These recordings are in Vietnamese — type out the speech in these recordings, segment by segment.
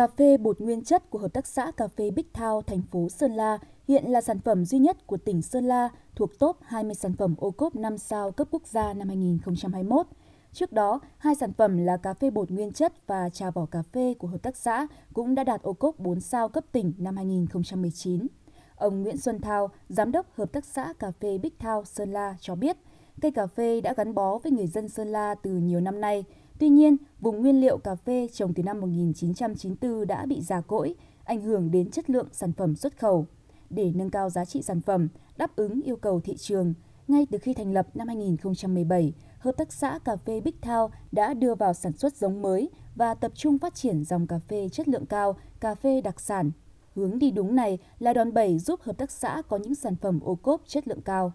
Cà phê bột nguyên chất của Hợp tác xã Cà phê Bích Thao, thành phố Sơn La hiện là sản phẩm duy nhất của tỉnh Sơn La thuộc top 20 sản phẩm ô cốp 5 sao cấp quốc gia năm 2021. Trước đó, hai sản phẩm là cà phê bột nguyên chất và trà vỏ cà phê của hợp tác xã cũng đã đạt ô cốp 4 sao cấp tỉnh năm 2019. Ông Nguyễn Xuân Thao, Giám đốc Hợp tác xã Cà phê Bích Thao Sơn La cho biết, cây cà phê đã gắn bó với người dân Sơn La từ nhiều năm nay. Tuy nhiên, vùng nguyên liệu cà phê trồng từ năm 1994 đã bị già cỗi, ảnh hưởng đến chất lượng sản phẩm xuất khẩu. Để nâng cao giá trị sản phẩm, đáp ứng yêu cầu thị trường, ngay từ khi thành lập năm 2017, Hợp tác xã Cà phê Bích Thao đã đưa vào sản xuất giống mới và tập trung phát triển dòng cà phê chất lượng cao, cà phê đặc sản. Hướng đi đúng này là đòn bẩy giúp hợp tác xã có những sản phẩm ô cốp chất lượng cao.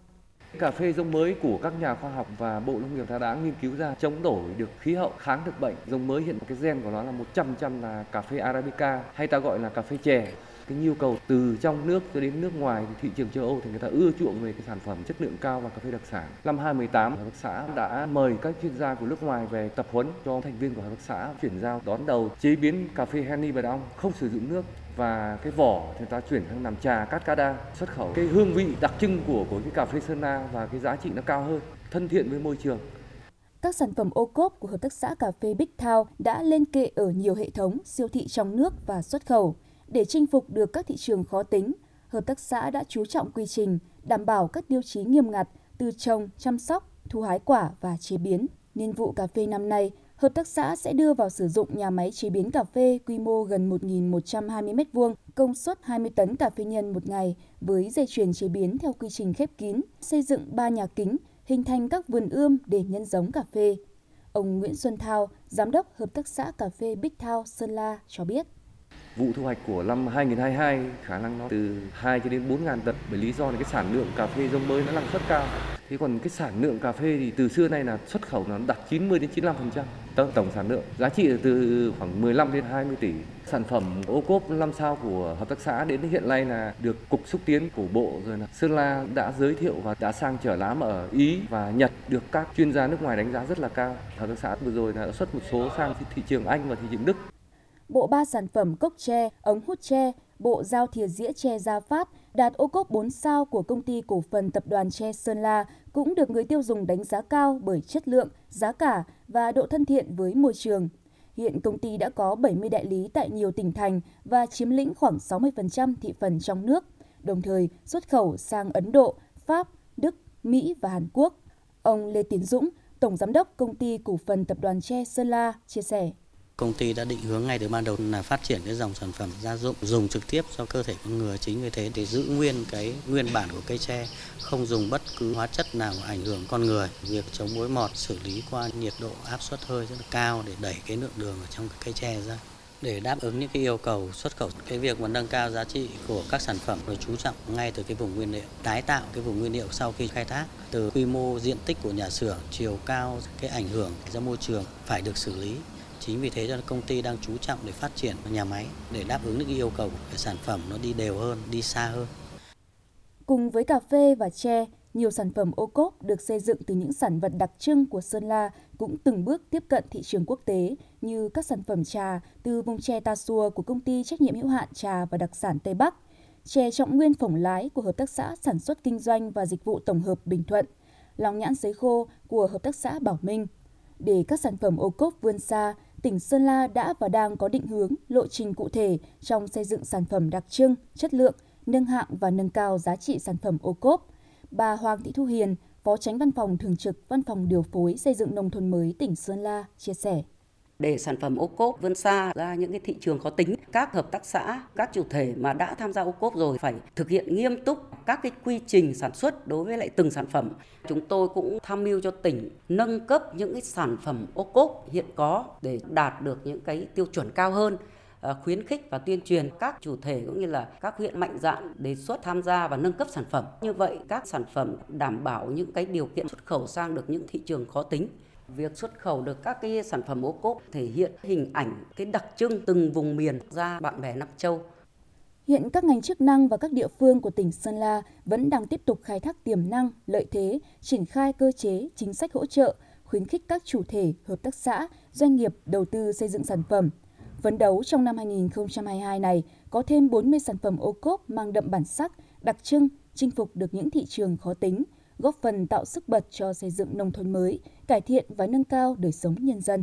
Cà phê giống mới của các nhà khoa học và Bộ Nông nghiệp đã nghiên cứu ra chống đổi được khí hậu, kháng được bệnh. Giống mới hiện cái gen của nó là 100% là cà phê Arabica hay ta gọi là cà phê chè cái nhu cầu từ trong nước cho đến nước ngoài thì thị trường châu Âu thì người ta ưa chuộng về cái sản phẩm chất lượng cao và cà phê đặc sản. Năm 2018, hợp tác xã đã mời các chuyên gia của nước ngoài về tập huấn cho thành viên của hợp tác xã chuyển giao đón đầu chế biến cà phê Henny và Ong không sử dụng nước và cái vỏ thì ta chuyển sang làm trà cát cá xuất khẩu cái hương vị đặc trưng của của cái cà phê sơn la và cái giá trị nó cao hơn thân thiện với môi trường các sản phẩm ô cốp của Hợp tác xã Cà phê Bích Thao đã lên kệ ở nhiều hệ thống siêu thị trong nước và xuất khẩu. Để chinh phục được các thị trường khó tính, hợp tác xã đã chú trọng quy trình, đảm bảo các tiêu chí nghiêm ngặt từ trồng, chăm sóc, thu hái quả và chế biến. Niên vụ cà phê năm nay, hợp tác xã sẽ đưa vào sử dụng nhà máy chế biến cà phê quy mô gần 1.120 m2, công suất 20 tấn cà phê nhân một ngày với dây chuyền chế biến theo quy trình khép kín, xây dựng 3 nhà kính, hình thành các vườn ươm để nhân giống cà phê. Ông Nguyễn Xuân Thao, Giám đốc Hợp tác xã Cà phê Bích Thao Sơn La cho biết vụ thu hoạch của năm 2022 khả năng nó từ 2 cho đến 4 ngàn tấn bởi lý do là cái sản lượng cà phê giống mới nó năng suất cao. Thế còn cái sản lượng cà phê thì từ xưa nay là xuất khẩu nó đạt 90 đến 95% tổng sản lượng. Giá trị là từ khoảng 15 đến 20 tỷ. Sản phẩm ô cốp 5 sao của hợp tác xã đến hiện nay là được cục xúc tiến của bộ rồi là Sơn La đã giới thiệu và đã sang trở lám ở Ý và Nhật được các chuyên gia nước ngoài đánh giá rất là cao. Hợp tác xã vừa rồi là xuất một số sang thị trường Anh và thị trường Đức bộ ba sản phẩm cốc tre, ống hút tre, bộ dao thìa dĩa tre Gia Phát đạt ô cốp 4 sao của công ty cổ phần tập đoàn tre Sơn La cũng được người tiêu dùng đánh giá cao bởi chất lượng, giá cả và độ thân thiện với môi trường. Hiện công ty đã có 70 đại lý tại nhiều tỉnh thành và chiếm lĩnh khoảng 60% thị phần trong nước, đồng thời xuất khẩu sang Ấn Độ, Pháp, Đức, Mỹ và Hàn Quốc. Ông Lê Tiến Dũng, Tổng Giám đốc Công ty Cổ phần Tập đoàn Tre Sơn La chia sẻ. Công ty đã định hướng ngay từ ban đầu là phát triển cái dòng sản phẩm gia dụng dùng trực tiếp cho cơ thể con người. Chính vì thế để giữ nguyên cái nguyên bản của cây tre, không dùng bất cứ hóa chất nào ảnh hưởng con người. Việc chống mối mọt xử lý qua nhiệt độ áp suất hơi rất là cao để đẩy cái lượng đường ở trong cái cây tre ra để đáp ứng những cái yêu cầu xuất khẩu cái việc mà nâng cao giá trị của các sản phẩm rồi chú trọng ngay từ cái vùng nguyên liệu tái tạo cái vùng nguyên liệu sau khi khai thác từ quy mô diện tích của nhà xưởng chiều cao cái ảnh hưởng ra môi trường phải được xử lý Chính vì thế cho công ty đang chú trọng để phát triển nhà máy để đáp ứng những yêu cầu của sản phẩm nó đi đều hơn, đi xa hơn. Cùng với cà phê và tre, nhiều sản phẩm ô cốp được xây dựng từ những sản vật đặc trưng của Sơn La cũng từng bước tiếp cận thị trường quốc tế như các sản phẩm trà từ vùng tre Ta Xua của công ty trách nhiệm hữu hạn trà và đặc sản Tây Bắc, chè trọng nguyên phổng lái của Hợp tác xã Sản xuất Kinh doanh và Dịch vụ Tổng hợp Bình Thuận, lòng nhãn sấy khô của Hợp tác xã Bảo Minh. Để các sản phẩm ô cốp vươn xa, tỉnh Sơn La đã và đang có định hướng, lộ trình cụ thể trong xây dựng sản phẩm đặc trưng, chất lượng, nâng hạng và nâng cao giá trị sản phẩm ô cốp. Bà Hoàng Thị Thu Hiền, Phó Tránh Văn phòng Thường trực Văn phòng Điều phối Xây dựng Nông thôn mới tỉnh Sơn La chia sẻ để sản phẩm ô cốp vươn xa ra những cái thị trường khó tính. Các hợp tác xã, các chủ thể mà đã tham gia ô cốp rồi phải thực hiện nghiêm túc các cái quy trình sản xuất đối với lại từng sản phẩm. Chúng tôi cũng tham mưu cho tỉnh nâng cấp những cái sản phẩm ô cốp hiện có để đạt được những cái tiêu chuẩn cao hơn à, khuyến khích và tuyên truyền các chủ thể cũng như là các huyện mạnh dạn đề xuất tham gia và nâng cấp sản phẩm. Như vậy, các sản phẩm đảm bảo những cái điều kiện xuất khẩu sang được những thị trường khó tính. Việc xuất khẩu được các cái sản phẩm ô cốp thể hiện hình ảnh cái đặc trưng từng vùng miền ra bạn bè Nam Châu. Hiện các ngành chức năng và các địa phương của tỉnh Sơn La vẫn đang tiếp tục khai thác tiềm năng, lợi thế, triển khai cơ chế, chính sách hỗ trợ, khuyến khích các chủ thể, hợp tác xã, doanh nghiệp đầu tư xây dựng sản phẩm. Phấn đấu trong năm 2022 này có thêm 40 sản phẩm ô cốp mang đậm bản sắc, đặc trưng, chinh phục được những thị trường khó tính, góp phần tạo sức bật cho xây dựng nông thôn mới, cải thiện và nâng cao đời sống nhân dân.